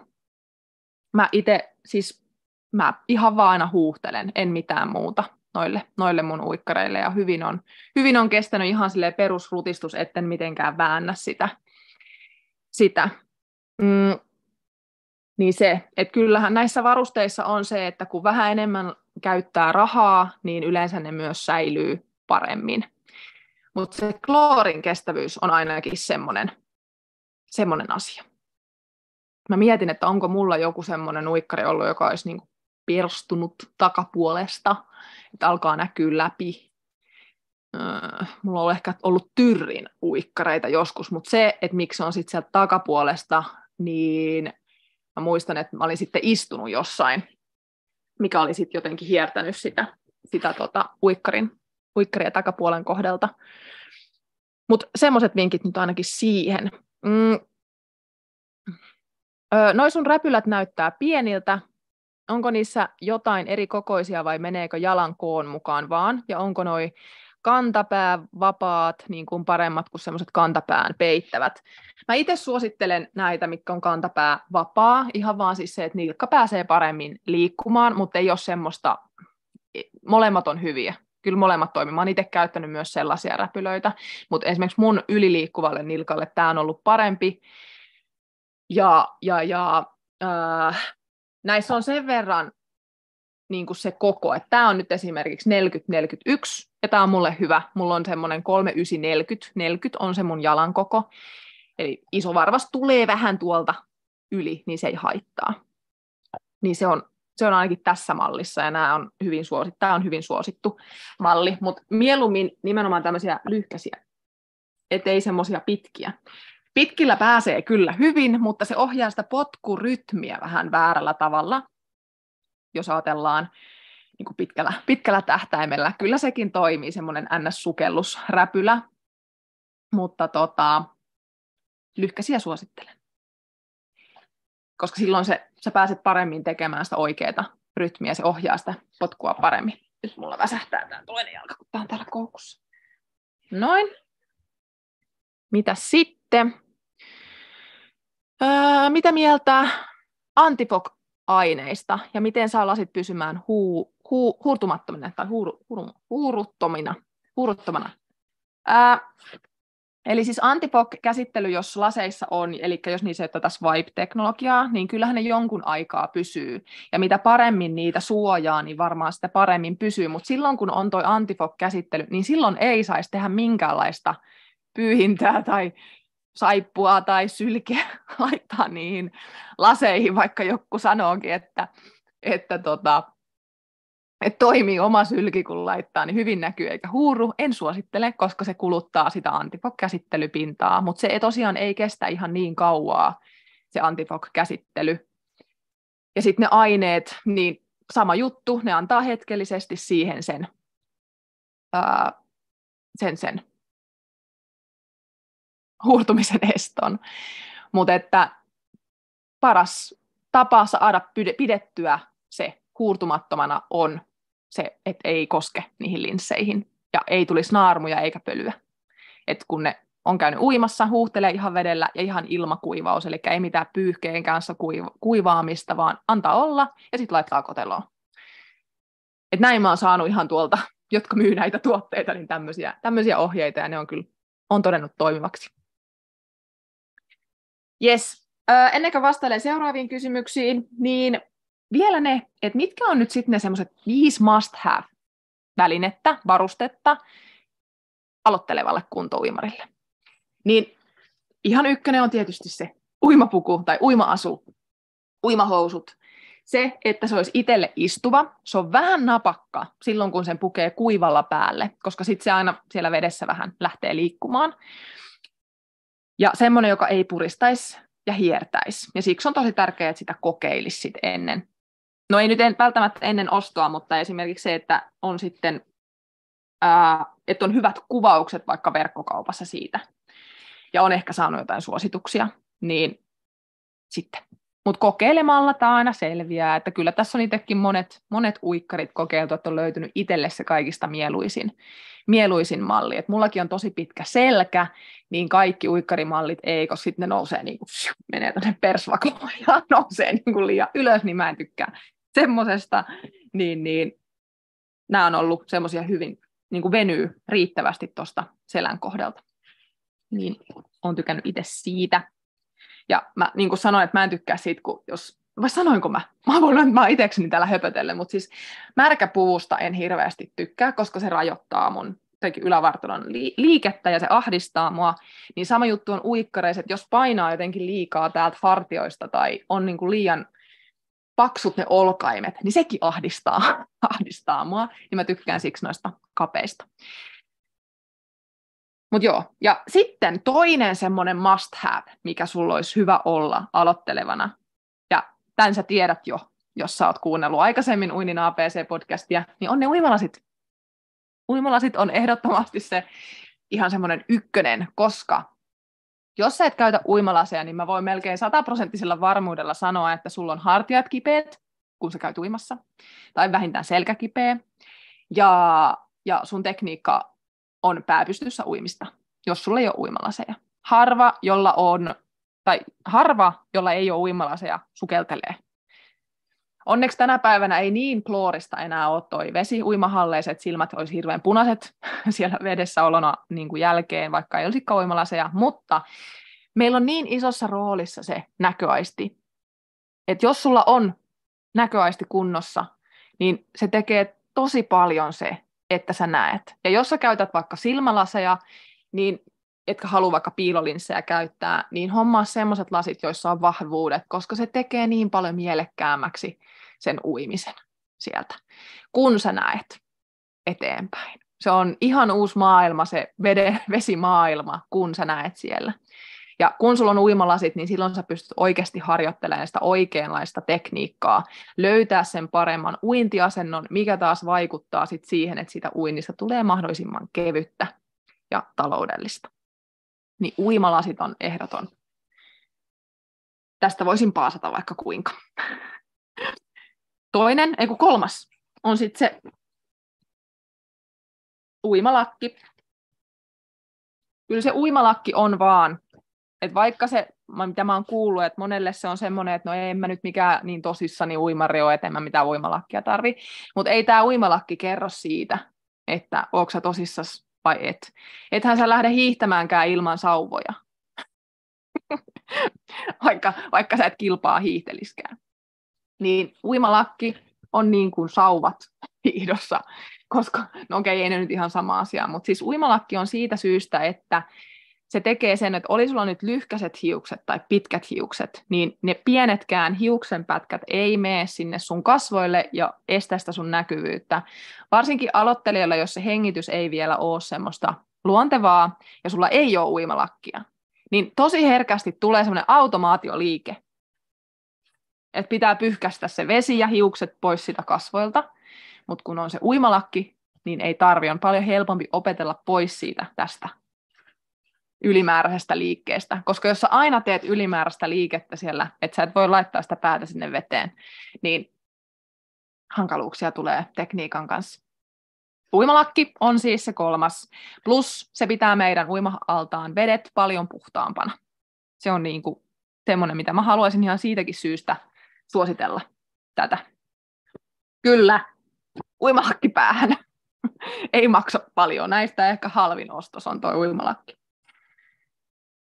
Mä itse siis, mä ihan vaan aina huuhtelen, en mitään muuta noille, noille mun uikkareille, ja hyvin on, hyvin on kestänyt ihan perusrutistus, etten mitenkään väännä sitä. sitä. Mm, niin se, että kyllähän näissä varusteissa on se, että kun vähän enemmän käyttää rahaa, niin yleensä ne myös säilyy paremmin. Mutta se kloorin kestävyys on ainakin semmoinen, semmoinen asia. Mä mietin, että onko mulla joku semmoinen uikkari ollut, joka olisi niin pirstunut takapuolesta, että alkaa näkyä läpi. Öö, mulla on ehkä ollut tyrrin uikkareita joskus, mutta se, että miksi on sitten sieltä takapuolesta, niin mä muistan, että mä olin sitten istunut jossain, mikä oli sitten jotenkin hiertänyt sitä, sitä tota, uikkarin huikkaria takapuolen kohdalta. Mutta semmoiset vinkit nyt ainakin siihen. Mm. Noi sun räpylät näyttää pieniltä. Onko niissä jotain eri kokoisia vai meneekö jalan koon mukaan vaan? Ja onko noi kantapää vapaat niin kuin paremmat kuin semmoiset kantapään peittävät. Mä itse suosittelen näitä, mitkä on kantapää vapaa, ihan vaan siis se, että nilkka pääsee paremmin liikkumaan, mutta ei ole semmoista, molemmat on hyviä kyllä molemmat toimii. Mä oon itse käyttänyt myös sellaisia räpylöitä, mutta esimerkiksi mun yliliikkuvalle nilkalle tämä on ollut parempi. Ja, ja, ja äh, näissä on sen verran niin kuin se koko, että tämä on nyt esimerkiksi 40-41, ja tämä on mulle hyvä. Mulla on semmoinen 3940, 40 on se mun jalan koko. Eli iso varvas tulee vähän tuolta yli, niin se ei haittaa. Niin se on se on ainakin tässä mallissa, ja nämä on hyvin suosittu, tämä on hyvin suosittu malli, mutta mieluummin nimenomaan tämmöisiä lyhkäisiä, ettei semmoisia pitkiä. Pitkillä pääsee kyllä hyvin, mutta se ohjaa sitä potkurytmiä vähän väärällä tavalla, jos ajatellaan niin kuin pitkällä, pitkällä tähtäimellä. Kyllä sekin toimii, semmoinen ns-sukellusräpylä, mutta tota, lyhkäisiä suosittelen koska silloin se, sä pääset paremmin tekemään sitä oikeaa rytmiä, se ohjaa sitä potkua paremmin. Nyt mulla väsähtää tämä toinen jalka, kun tämä on täällä koukussa. Noin. Mitä sitten? Öö, mitä mieltä antipok-aineista ja miten saa lasit pysymään huu, huu, huurtumattomina tai huuru, huuru, huuruttomina, huuruttomana? Öö, Eli siis antipok-käsittely, jos laseissa on, eli jos niissä ei ole tätä swipe-teknologiaa, niin kyllähän ne jonkun aikaa pysyy. Ja mitä paremmin niitä suojaa, niin varmaan sitä paremmin pysyy. Mutta silloin, kun on tuo antipok-käsittely, niin silloin ei saisi tehdä minkäänlaista pyyhintää tai saippua tai sylkeä [LAUGHS] laittaa niihin laseihin, vaikka joku sanookin, että, että tota, että toimii oma sylki, kun laittaa, niin hyvin näkyy eikä huuru. En suosittele, koska se kuluttaa sitä antipok-käsittelypintaa, mutta se tosiaan ei kestä ihan niin kauaa, se antipok-käsittely. Ja sitten ne aineet, niin sama juttu, ne antaa hetkellisesti siihen sen, ää, sen, sen huurtumisen eston. Mutta että paras tapa saada pidettyä se huurtumattomana on se, että ei koske niihin linsseihin ja ei tulisi naarmuja eikä pölyä. Et kun ne on käynyt uimassa, huuhtelee ihan vedellä ja ihan ilmakuivaus, eli ei mitään pyyhkeen kanssa kuivaamista, vaan antaa olla ja sitten laittaa koteloon. Et näin mä oon saanut ihan tuolta, jotka myy näitä tuotteita, niin tämmöisiä, tämmöisiä ohjeita ja ne on kyllä on todennut toimivaksi. Yes. Ennen kuin vastailen seuraaviin kysymyksiin, niin vielä ne, että mitkä on nyt sitten ne semmoiset viisi must-have-välinettä, varustetta aloittelevalle kuntouimarille. Niin ihan ykkönen on tietysti se uimapuku tai uimaasu, uimahousut. Se, että se olisi itselle istuva, se on vähän napakka silloin, kun sen pukee kuivalla päälle, koska sitten se aina siellä vedessä vähän lähtee liikkumaan. Ja semmoinen, joka ei puristaisi ja hiertäisi. Ja siksi on tosi tärkeää, että sitä kokeilisi sit ennen No ei nyt en, välttämättä ennen ostoa, mutta esimerkiksi se, että on sitten ää, että on hyvät kuvaukset vaikka verkkokaupassa siitä, ja on ehkä saanut jotain suosituksia, niin sitten Mutta kokeilemalla tämä aina selviää, että kyllä tässä on itsekin monet, monet uikkarit kokeiltu, että on löytynyt itselle se kaikista mieluisin, mieluisin malli. Et mullakin on tosi pitkä selkä, niin kaikki uikkarimallit ei, koska sitten ne nousee niin kuin, menee tuonne persvakoon ja [LAUGHS] nousee niin kuin liian ylös, niin mä en tykkää semmoisesta. Niin, niin nämä on ollut semmoisia hyvin, niin kuin venyy riittävästi tuosta selän kohdalta. Niin olen tykännyt itse siitä. Ja mä niin kuin sanoin, että mä en tykkää siitä, kun jos, vai sanoinko mä? [LAUGHS] Mä voin että mä itsekseni täällä höpötellen, mutta siis märkäpuvusta en hirveästi tykkää, koska se rajoittaa mun ylävartalon liikettä ja se ahdistaa mua, niin sama juttu on uikkareissa, että jos painaa jotenkin liikaa täältä hartioista tai on niin kuin liian paksut ne olkaimet, niin sekin ahdistaa, [LAUGHS] ahdistaa mua, niin mä tykkään siksi noista kapeista. Mutta joo, ja sitten toinen semmoinen must have, mikä sulla olisi hyvä olla aloittelevana, ja tämän sä tiedät jo, jos sä oot kuunnellut aikaisemmin Uinin APC-podcastia, niin on ne uimalasit. Uimalasit on ehdottomasti se ihan semmoinen ykkönen, koska jos sä et käytä uimalaseja, niin mä voin melkein sataprosenttisella varmuudella sanoa, että sulla on hartiat kipeät, kun sä käyt uimassa, tai vähintään selkä kipeä, ja, ja sun tekniikka on pääpystyssä uimista, jos sulla ei ole uimalaseja. Harva, jolla on, tai harva, jolla ei ole uimalaseja, sukeltelee. Onneksi tänä päivänä ei niin kloorista enää ole toi vesi. Uimahalleiset silmät olisi hirveän punaiset [LAUGHS] siellä vedessä olona niin kuin jälkeen, vaikka ei olisikaan uimalaseja, mutta meillä on niin isossa roolissa se näköaisti, että jos sulla on näköaisti kunnossa, niin se tekee tosi paljon se, että sä näet. Ja jos sä käytät vaikka silmälaseja, niin etkä halua vaikka piilolinssejä käyttää, niin hommaa semmoiset lasit, joissa on vahvuudet, koska se tekee niin paljon mielekkäämmäksi sen uimisen sieltä, kun sä näet eteenpäin. Se on ihan uusi maailma, se vede, vesimaailma, kun sä näet siellä. Ja kun sulla on uimalasit, niin silloin sä pystyt oikeasti harjoittelemaan sitä oikeanlaista tekniikkaa, löytää sen paremman uintiasennon, mikä taas vaikuttaa sit siihen, että siitä uinnista tulee mahdollisimman kevyttä ja taloudellista. Niin uimalasit on ehdoton. Tästä voisin paasata vaikka kuinka. Toinen, ei kun kolmas, on sitten se uimalakki. Kyllä se uimalakki on vaan et vaikka se, mitä mä oon kuullut, että monelle se on semmoinen, että no en mä nyt mikään niin tosissani uimari ole, että en mä mitään uimalakkia tarvi, mutta ei tämä uimalakki kerro siitä, että onko sä tosissas vai et. Ethän sä lähde hiihtämäänkään ilman sauvoja, [LAUGHS] vaikka, vaikka sä et kilpaa hiihteliskään. Niin uimalakki on niin kuin sauvat hiihdossa, koska, no okei, ei ne nyt ihan sama asia, mutta siis uimalakki on siitä syystä, että se tekee sen, että oli sulla nyt lyhkäiset hiukset tai pitkät hiukset, niin ne pienetkään hiuksenpätkät ei mene sinne sun kasvoille ja estä sitä sun näkyvyyttä. Varsinkin aloittelijoilla, jos se hengitys ei vielä ole semmoista luontevaa ja sulla ei ole uimalakkia, niin tosi herkästi tulee semmoinen automaatioliike, että pitää pyyhkästä se vesi ja hiukset pois sitä kasvoilta, mutta kun on se uimalakki, niin ei tarvi, on paljon helpompi opetella pois siitä tästä ylimääräisestä liikkeestä, koska jos sä aina teet ylimääräistä liikettä siellä, että sä et voi laittaa sitä päätä sinne veteen, niin hankaluuksia tulee tekniikan kanssa. Uimalakki on siis se kolmas, plus se pitää meidän uima-altaan vedet paljon puhtaampana. Se on niin kuin semmoinen, mitä mä haluaisin ihan siitäkin syystä suositella tätä. Kyllä, uimalakki päähän. [LAUGHS] Ei maksa paljon. Näistä ehkä halvin ostos on tuo uimalakki.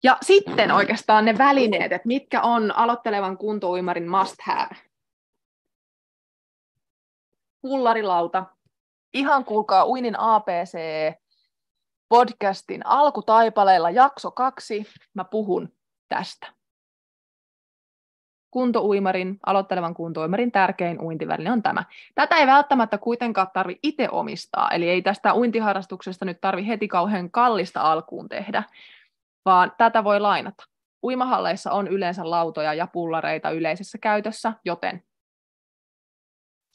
Ja sitten oikeastaan ne välineet, että mitkä on aloittelevan kuntouimarin must have. Pullarilauta. Ihan kuulkaa Uinin APC podcastin alkutaipaleella jakso kaksi. Mä puhun tästä. Kuntouimarin, aloittelevan kuntouimarin tärkein uintiväline on tämä. Tätä ei välttämättä kuitenkaan tarvi itse omistaa, eli ei tästä uintiharrastuksesta nyt tarvi heti kauhean kallista alkuun tehdä, vaan tätä voi lainata. Uimahalleissa on yleensä lautoja ja pullareita yleisessä käytössä, joten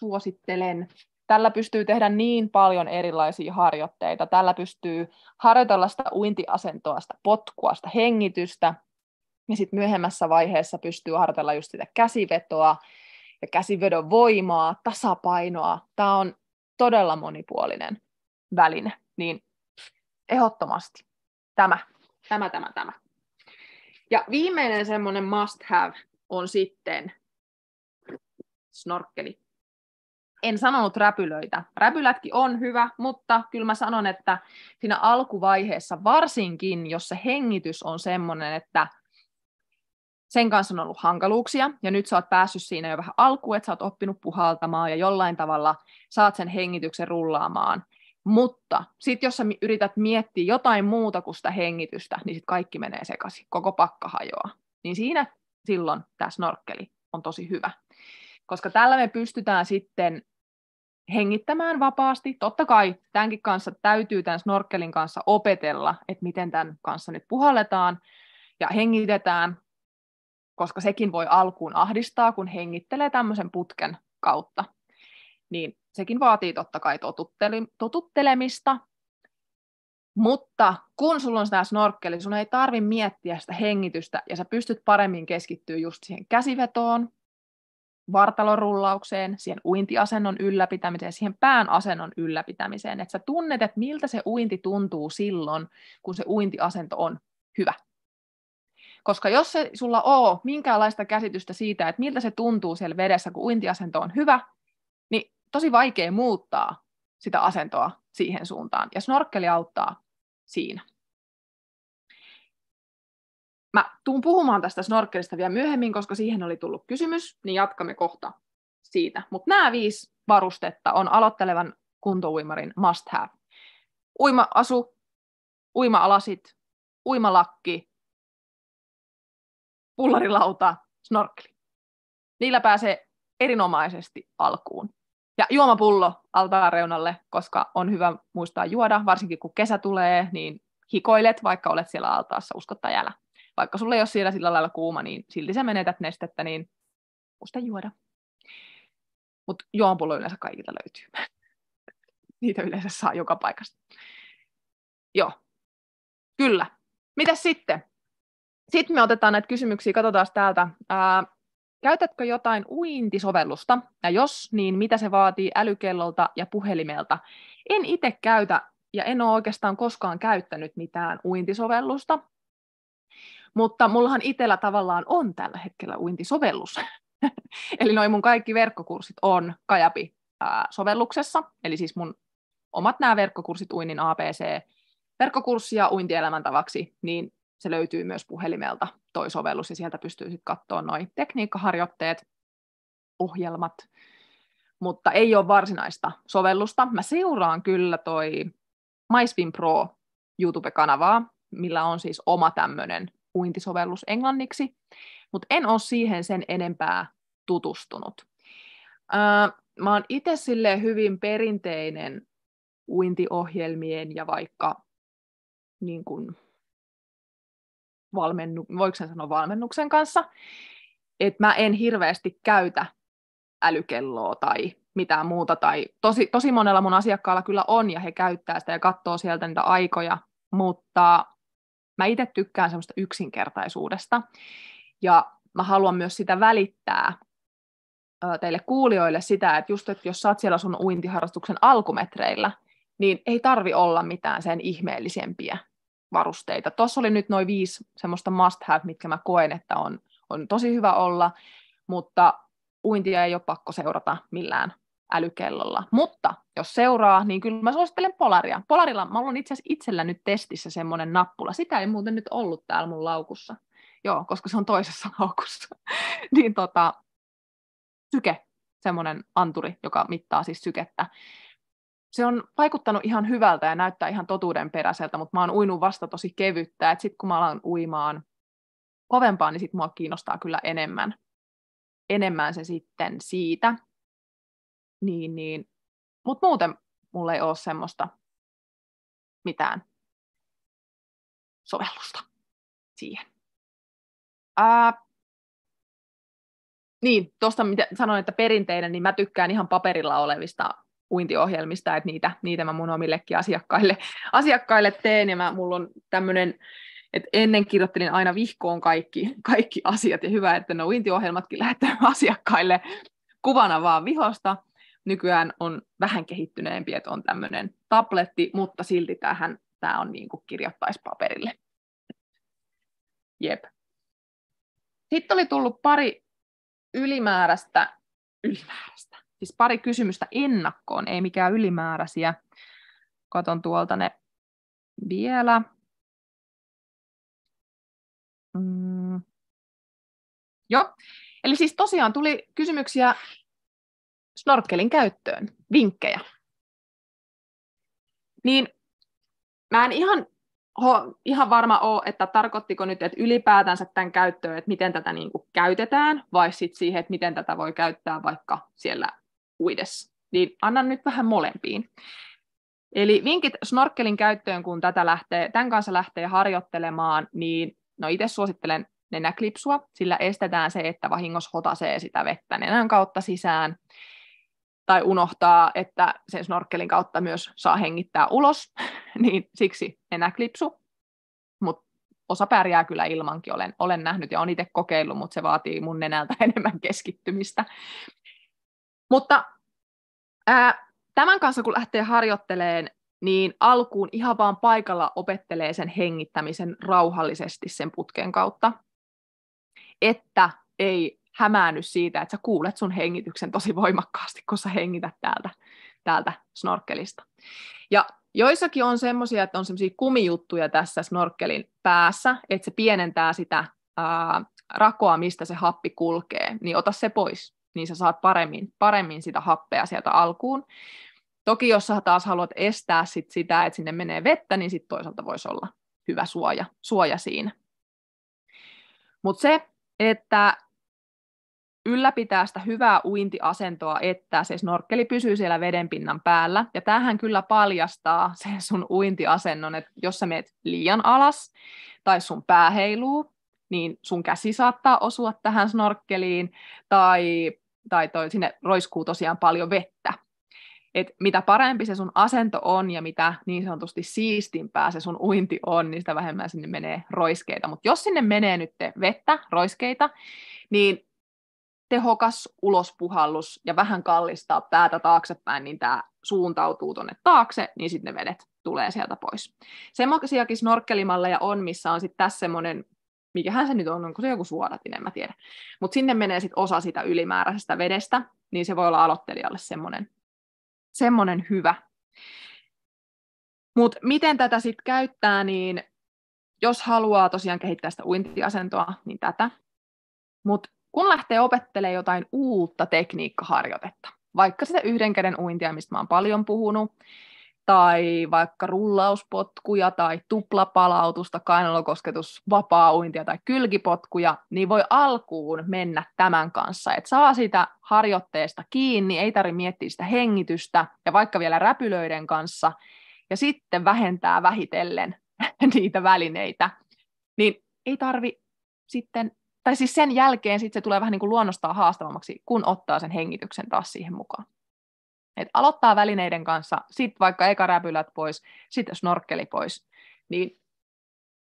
suosittelen. Tällä pystyy tehdä niin paljon erilaisia harjoitteita. Tällä pystyy harjoitella sitä uintiasentoa, sitä potkua, sitä hengitystä. Ja sitten myöhemmässä vaiheessa pystyy harjoitella just sitä käsivetoa ja käsivedon voimaa, tasapainoa. Tämä on todella monipuolinen väline, niin ehdottomasti tämä, tämä, tämä, tämä. Ja viimeinen semmoinen must have on sitten snorkkeli. En sanonut räpylöitä. Räpylätkin on hyvä, mutta kyllä mä sanon, että siinä alkuvaiheessa varsinkin, jos se hengitys on semmoinen, että sen kanssa on ollut hankaluuksia, ja nyt sä oot päässyt siinä jo vähän alkuun, että sä oot oppinut puhaltamaan, ja jollain tavalla saat sen hengityksen rullaamaan. Mutta sitten jos sä yrität miettiä jotain muuta kuin sitä hengitystä, niin sitten kaikki menee sekaisin, koko pakka hajoaa. Niin siinä silloin tämä snorkkeli on tosi hyvä. Koska tällä me pystytään sitten hengittämään vapaasti. Totta kai tämänkin kanssa täytyy tämän snorkelin kanssa opetella, että miten tämän kanssa nyt puhalletaan ja hengitetään, koska sekin voi alkuun ahdistaa, kun hengittelee tämmöisen putken kautta. Niin sekin vaatii totta kai totuttelemista, mutta kun sulla on sitä snorkkeli, sun ei tarvi miettiä sitä hengitystä ja sä pystyt paremmin keskittyä just siihen käsivetoon, vartalorullaukseen, siihen uintiasennon ylläpitämiseen, siihen pään asennon ylläpitämiseen, että sä tunnet, että miltä se uinti tuntuu silloin, kun se uintiasento on hyvä. Koska jos se sulla on minkäänlaista käsitystä siitä, että miltä se tuntuu siellä vedessä, kun uintiasento on hyvä, tosi vaikea muuttaa sitä asentoa siihen suuntaan. Ja snorkkeli auttaa siinä. Mä tuun puhumaan tästä snorkkelista vielä myöhemmin, koska siihen oli tullut kysymys, niin jatkamme kohta siitä. Mutta nämä viisi varustetta on aloittelevan kuntouimarin must have. Uima-asu, uima-alasit, uimalakki, pullarilauta, snorkkeli. Niillä pääsee erinomaisesti alkuun. Ja juomapullo altaan reunalle, koska on hyvä muistaa juoda, varsinkin kun kesä tulee, niin hikoilet, vaikka olet siellä altaassa, uskot tai älä. Vaikka sulle ei ole siellä sillä lailla kuuma, niin silti sä menetät nestettä, niin muista juoda. Mutta juomapullo yleensä kaikilta löytyy. [LAUGHS] Niitä yleensä saa joka paikasta. Joo, kyllä. Mitäs sitten? Sitten me otetaan näitä kysymyksiä, katsotaan täältä. Ää, Käytätkö jotain uintisovellusta, ja jos, niin mitä se vaatii älykellolta ja puhelimelta? En itse käytä, ja en ole oikeastaan koskaan käyttänyt mitään uintisovellusta, mutta mullahan itsellä tavallaan on tällä hetkellä uintisovellus. [LAUGHS] eli noin mun kaikki verkkokurssit on Kajapi-sovelluksessa, eli siis mun omat nämä verkkokurssit uinnin ABC, verkkokurssi ja uintielämän tavaksi, niin se löytyy myös puhelimelta toi sovellus, ja sieltä pystyy sitten katsoa noin tekniikkaharjoitteet, ohjelmat, mutta ei ole varsinaista sovellusta. Mä seuraan kyllä toi MySwim Pro YouTube-kanavaa, millä on siis oma tämmöinen uintisovellus englanniksi, mutta en ole siihen sen enempää tutustunut. mä oon itse hyvin perinteinen uintiohjelmien ja vaikka niin kun, valmennu, voiko sen sanoa valmennuksen kanssa, että mä en hirveästi käytä älykelloa tai mitään muuta. Tai tosi, tosi monella mun asiakkaalla kyllä on ja he käyttää sitä ja katsoo sieltä niitä aikoja, mutta mä itse tykkään semmoista yksinkertaisuudesta. Ja mä haluan myös sitä välittää teille kuulijoille sitä, että just, että jos sä oot siellä sun uintiharrastuksen alkumetreillä, niin ei tarvi olla mitään sen ihmeellisempiä varusteita. Tuossa oli nyt noin viisi semmoista must have, mitkä mä koen, että on, on tosi hyvä olla, mutta uintia ei ole pakko seurata millään älykellolla. Mutta jos seuraa, niin kyllä mä suosittelen Polaria. Polarilla, mä olen itse asiassa itsellä nyt testissä semmoinen nappula. Sitä ei muuten nyt ollut täällä mun laukussa. Joo, koska se on toisessa [LAUGHS] laukussa. niin tota, syke, semmoinen anturi, joka mittaa siis sykettä se on vaikuttanut ihan hyvältä ja näyttää ihan totuudenperäiseltä, mutta mä oon uinut vasta tosi kevyttä, että sitten kun mä alan uimaan kovempaa, niin sitten mua kiinnostaa kyllä enemmän, enemmän se sitten siitä. Niin, niin. Mutta muuten mulla ei ole semmoista mitään sovellusta siihen. Ää, niin, tuosta mitä sanoin, että perinteinen, niin mä tykkään ihan paperilla olevista uintiohjelmista, että niitä, niitä mä mun omillekin asiakkaille, [LAUGHS] asiakkaille teen, ja mä, mulla on tämmöinen Et ennen kirjoittelin aina vihkoon kaikki, kaikki asiat, ja hyvä, että no uintiohjelmatkin lähettää [LAUGHS] asiakkaille kuvana vaan vihosta. Nykyään on vähän kehittyneempi, että on tämmöinen tabletti, mutta silti tähän tämä on niin kuin kirjoittaisi paperille. Jep. Sitten oli tullut pari ylimääräistä, ylimääräistä, siis pari kysymystä ennakkoon, ei mikään ylimääräisiä. Katon tuolta ne vielä. Mm. Joo, eli siis tosiaan tuli kysymyksiä snorkelin käyttöön, vinkkejä. Niin mä en ihan, ho, ihan varma ole, että tarkoittiko nyt, että ylipäätänsä tämän käyttöön, että miten tätä niin kuin käytetään, vai sitten siihen, että miten tätä voi käyttää vaikka siellä uidessa. Niin annan nyt vähän molempiin. Eli vinkit snorkelin käyttöön, kun tätä lähtee, tämän kanssa lähtee harjoittelemaan, niin no itse suosittelen nenäklipsua, sillä estetään se, että vahingossa hotasee sitä vettä nenän kautta sisään, tai unohtaa, että sen snorkelin kautta myös saa hengittää ulos, [LAUGHS] niin siksi nenäklipsu. Mutta osa pärjää kyllä ilmankin, olen, olen nähnyt ja olen itse kokeillut, mutta se vaatii mun nenältä [LAUGHS] enemmän keskittymistä. Mutta ää, tämän kanssa kun lähtee harjoitteleen, niin alkuun ihan vaan paikalla opettelee sen hengittämisen rauhallisesti sen putken kautta, että ei hämäänny siitä, että sä kuulet sun hengityksen tosi voimakkaasti, kun sä hengität täältä, täältä snorkelista. Ja joissakin on semmoisia, että on semmoisia kumijuttuja tässä snorkelin päässä, että se pienentää sitä ää, rakoa, mistä se happi kulkee, niin ota se pois, niin sä saat paremmin, paremmin sitä happea sieltä alkuun. Toki jos sä taas haluat estää sit sitä, että sinne menee vettä, niin sitten toisaalta voisi olla hyvä suoja, suoja siinä. Mutta se, että ylläpitää sitä hyvää uintiasentoa, että se snorkkeli pysyy siellä vedenpinnan päällä. Ja tähän kyllä paljastaa sen sun uintiasennon, että jos sä meet liian alas tai sun pää heiluu, niin sun käsi saattaa osua tähän snorkkeliin tai, tai toi, sinne roiskuu tosiaan paljon vettä. Et mitä parempi se sun asento on ja mitä niin sanotusti siistimpää se sun uinti on, niin sitä vähemmän sinne menee roiskeita. Mutta jos sinne menee nyt vettä, roiskeita, niin tehokas ulospuhallus ja vähän kallistaa päätä taaksepäin, niin tämä suuntautuu tuonne taakse, niin sitten ne vedet tulee sieltä pois. Semmoisiakin snorkkelimalleja on, missä on sitten tässä semmoinen, mikähän se nyt on, onko se joku suodatin, en mä tiedä. Mutta sinne menee sitten osa sitä ylimääräisestä vedestä, niin se voi olla aloittelijalle semmoinen, semmoinen hyvä. Mutta miten tätä sitten käyttää, niin jos haluaa tosiaan kehittää sitä uintiasentoa, niin tätä. Mutta kun lähtee opettelemaan jotain uutta tekniikkaharjoitetta, vaikka sitä yhden käden uintia, mistä mä oon paljon puhunut, tai vaikka rullauspotkuja tai tuplapalautusta, kainalokosketus, vapaa-uintia tai kylkipotkuja, niin voi alkuun mennä tämän kanssa, että saa sitä harjoitteesta kiinni, ei tarvitse miettiä sitä hengitystä ja vaikka vielä räpylöiden kanssa, ja sitten vähentää vähitellen [LAUGHS] niitä välineitä, niin ei tarvi sitten tai siis sen jälkeen sit se tulee vähän niin kuin luonnostaan haastavammaksi, kun ottaa sen hengityksen taas siihen mukaan. Et aloittaa välineiden kanssa, sitten vaikka eka räpylät pois, sitten snorkkeli pois, niin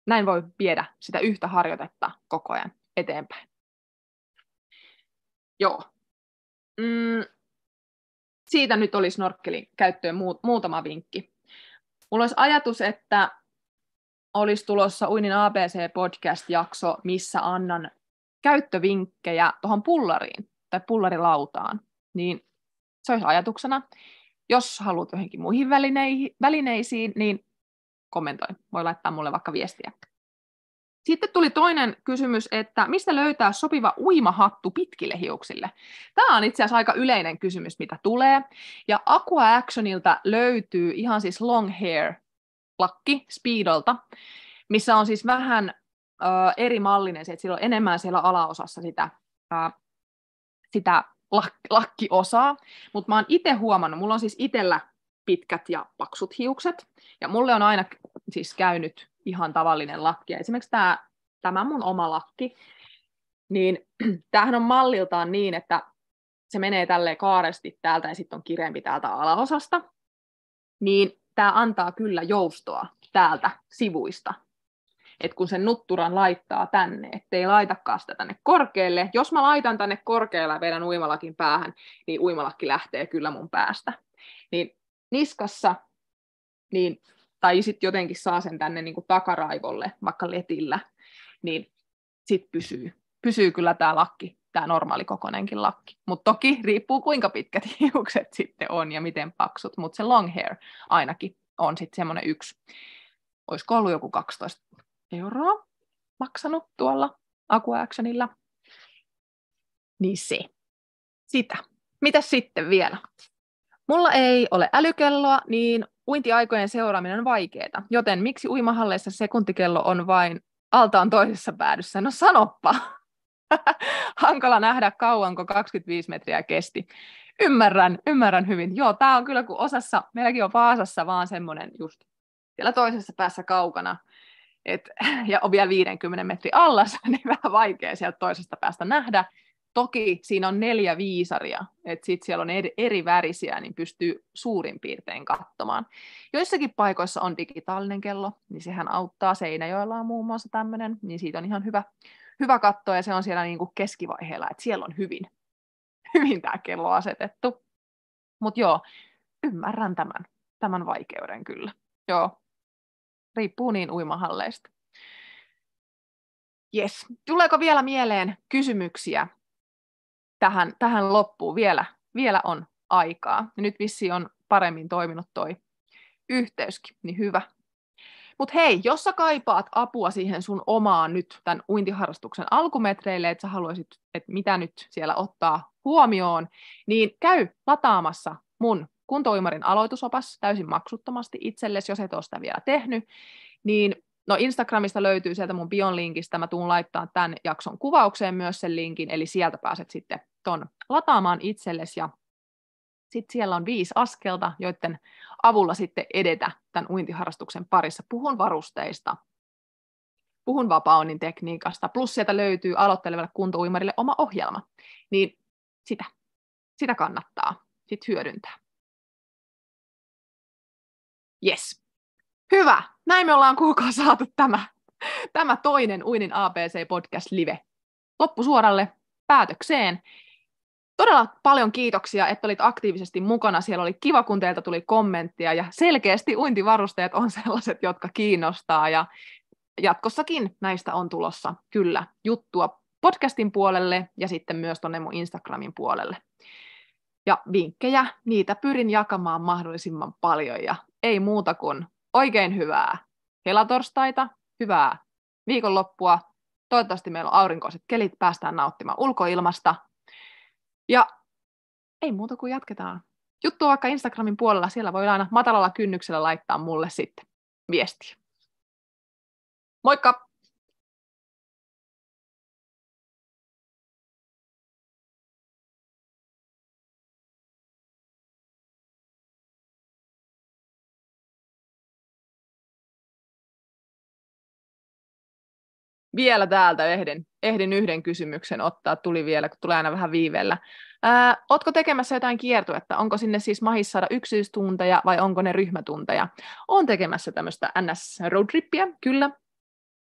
näin voi viedä sitä yhtä harjoitetta koko ajan eteenpäin. Joo. Mm, siitä nyt oli snorkkelin käyttöön muutama vinkki. Mulla olisi ajatus, että olisi tulossa Uinin ABC-podcast-jakso, missä annan käyttövinkkejä tuohon pullariin tai pullarilautaan, niin se olisi ajatuksena. Jos haluat johonkin muihin välineisiin, niin kommentoi. Voi laittaa mulle vaikka viestiä. Sitten tuli toinen kysymys, että mistä löytää sopiva uimahattu pitkille hiuksille? Tämä on itse asiassa aika yleinen kysymys, mitä tulee. Ja Aqua Actionilta löytyy ihan siis long hair lakki Speedolta, missä on siis vähän ö, eri mallinen, se, että sillä on enemmän siellä alaosassa sitä, ö, sitä lak, lakkiosaa, mutta mä oon itse huomannut, mulla on siis itsellä pitkät ja paksut hiukset, ja mulle on aina siis käynyt ihan tavallinen lakki, ja esimerkiksi tämä, tämä mun oma lakki, niin [CLEARS THROAT] tämähän on malliltaan niin, että se menee tälleen kaaresti täältä ja sitten on kireempi täältä alaosasta, niin tämä antaa kyllä joustoa täältä sivuista että kun sen nutturan laittaa tänne, ettei laitakaan sitä tänne korkealle. Jos mä laitan tänne korkealle vedän uimalakin päähän, niin uimalakki lähtee kyllä mun päästä. Niin niskassa, niin, tai sitten jotenkin saa sen tänne niin kuin takaraivolle, vaikka letillä, niin sit pysyy, pysyy kyllä tämä lakki, tämä normaali kokonenkin lakki. Mutta toki riippuu kuinka pitkät [LAUGHS] hiukset sitten on ja miten paksut, mutta se long hair ainakin on sitten semmoinen yksi, olisiko ollut joku 12 euroa maksanut tuolla Actionilla. Niin se. Sitä. Mitä sitten vielä? Mulla ei ole älykelloa, niin uintiaikojen seuraaminen on vaikeaa, joten miksi uimahalleissa sekuntikello on vain altaan toisessa päädyssä? No sanoppa! [LAUGHS] Hankala nähdä kauanko 25 metriä kesti. Ymmärrän, ymmärrän hyvin. Joo, tämä on kyllä, kun osassa, meilläkin on Vaasassa vaan semmoinen just siellä toisessa päässä kaukana, et, [LAUGHS] ja on vielä 50 metri allas, [LAUGHS] niin vähän vaikea sieltä toisesta päästä nähdä. Toki siinä on neljä viisaria, että sitten siellä on eri, eri värisiä, niin pystyy suurin piirtein katsomaan. Joissakin paikoissa on digitaalinen kello, niin sehän auttaa. Seinäjoella on muun muassa tämmöinen, niin siitä on ihan hyvä, hyvä katsoa, ja se on siellä niin kuin keskivaiheella, että siellä on hyvin, [LAUGHS] hyvin tämä kello asetettu. Mutta joo, ymmärrän tämän, tämän vaikeuden kyllä. Joo, riippuu niin uimahalleista. Yes. Tuleeko vielä mieleen kysymyksiä tähän, tähän loppuun? Vielä, vielä on aikaa. Nyt vissi on paremmin toiminut toi yhteyskin, niin hyvä. Mutta hei, jos sä kaipaat apua siihen sun omaan nyt tämän uintiharrastuksen alkumetreille, että sä haluaisit, että mitä nyt siellä ottaa huomioon, niin käy lataamassa mun kuntouimarin aloitusopas täysin maksuttomasti itsellesi, jos et ole sitä vielä tehnyt, niin no Instagramista löytyy sieltä mun bion linkistä, mä tuun laittaa tämän jakson kuvaukseen myös sen linkin, eli sieltä pääset sitten ton lataamaan itsellesi ja sitten siellä on viisi askelta, joiden avulla sitten edetä tämän uintiharrastuksen parissa. Puhun varusteista, puhun vapaunnin tekniikasta, plus sieltä löytyy aloittelevalle kuntouimarille oma ohjelma. Niin sitä, sitä kannattaa sitten hyödyntää. Yes. Hyvä. Näin me ollaan kuukaan saatu tämä, tämä toinen Uinin ABC Podcast Live loppusuoralle päätökseen. Todella paljon kiitoksia, että olit aktiivisesti mukana. Siellä oli kiva, kun teiltä tuli kommenttia ja selkeästi uintivarusteet on [LAUGHS] sellaiset, jotka kiinnostaa ja jatkossakin näistä on tulossa kyllä juttua podcastin puolelle ja sitten myös tuonne mun Instagramin puolelle. Ja vinkkejä, niitä pyrin jakamaan mahdollisimman paljon ja ei muuta kuin oikein hyvää helatorstaita, hyvää viikonloppua. Toivottavasti meillä on aurinkoiset kelit, päästään nauttimaan ulkoilmasta. Ja ei muuta kuin jatketaan. Juttu vaikka Instagramin puolella, siellä voi aina matalalla kynnyksellä laittaa mulle sitten viestiä. Moikka! Vielä täältä ehdin, ehdin yhden kysymyksen ottaa, tuli vielä, kun tulee aina vähän viiveellä. Ää, ootko tekemässä jotain kiertuetta? Onko sinne siis mahis saada yksityistunteja vai onko ne ryhmätunteja? Olen tekemässä tämmöistä NS roadtrippiä, kyllä.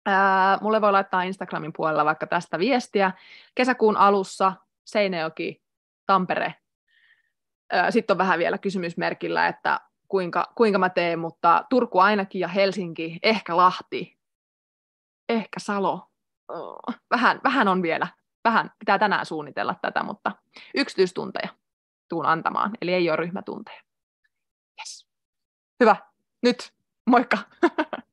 Ää, mulle voi laittaa Instagramin puolella vaikka tästä viestiä. Kesäkuun alussa Seinäjoki, Tampere. Sitten on vähän vielä kysymysmerkillä, että kuinka, kuinka mä teen, mutta Turku ainakin ja Helsinki, ehkä Lahti, ehkä Salo. Vähän, vähän on vielä, vähän pitää tänään suunnitella tätä, mutta yksityistunteja tuun antamaan, eli ei ole ryhmätunteja. Yes. Hyvä, nyt, moikka! [LAUGHS]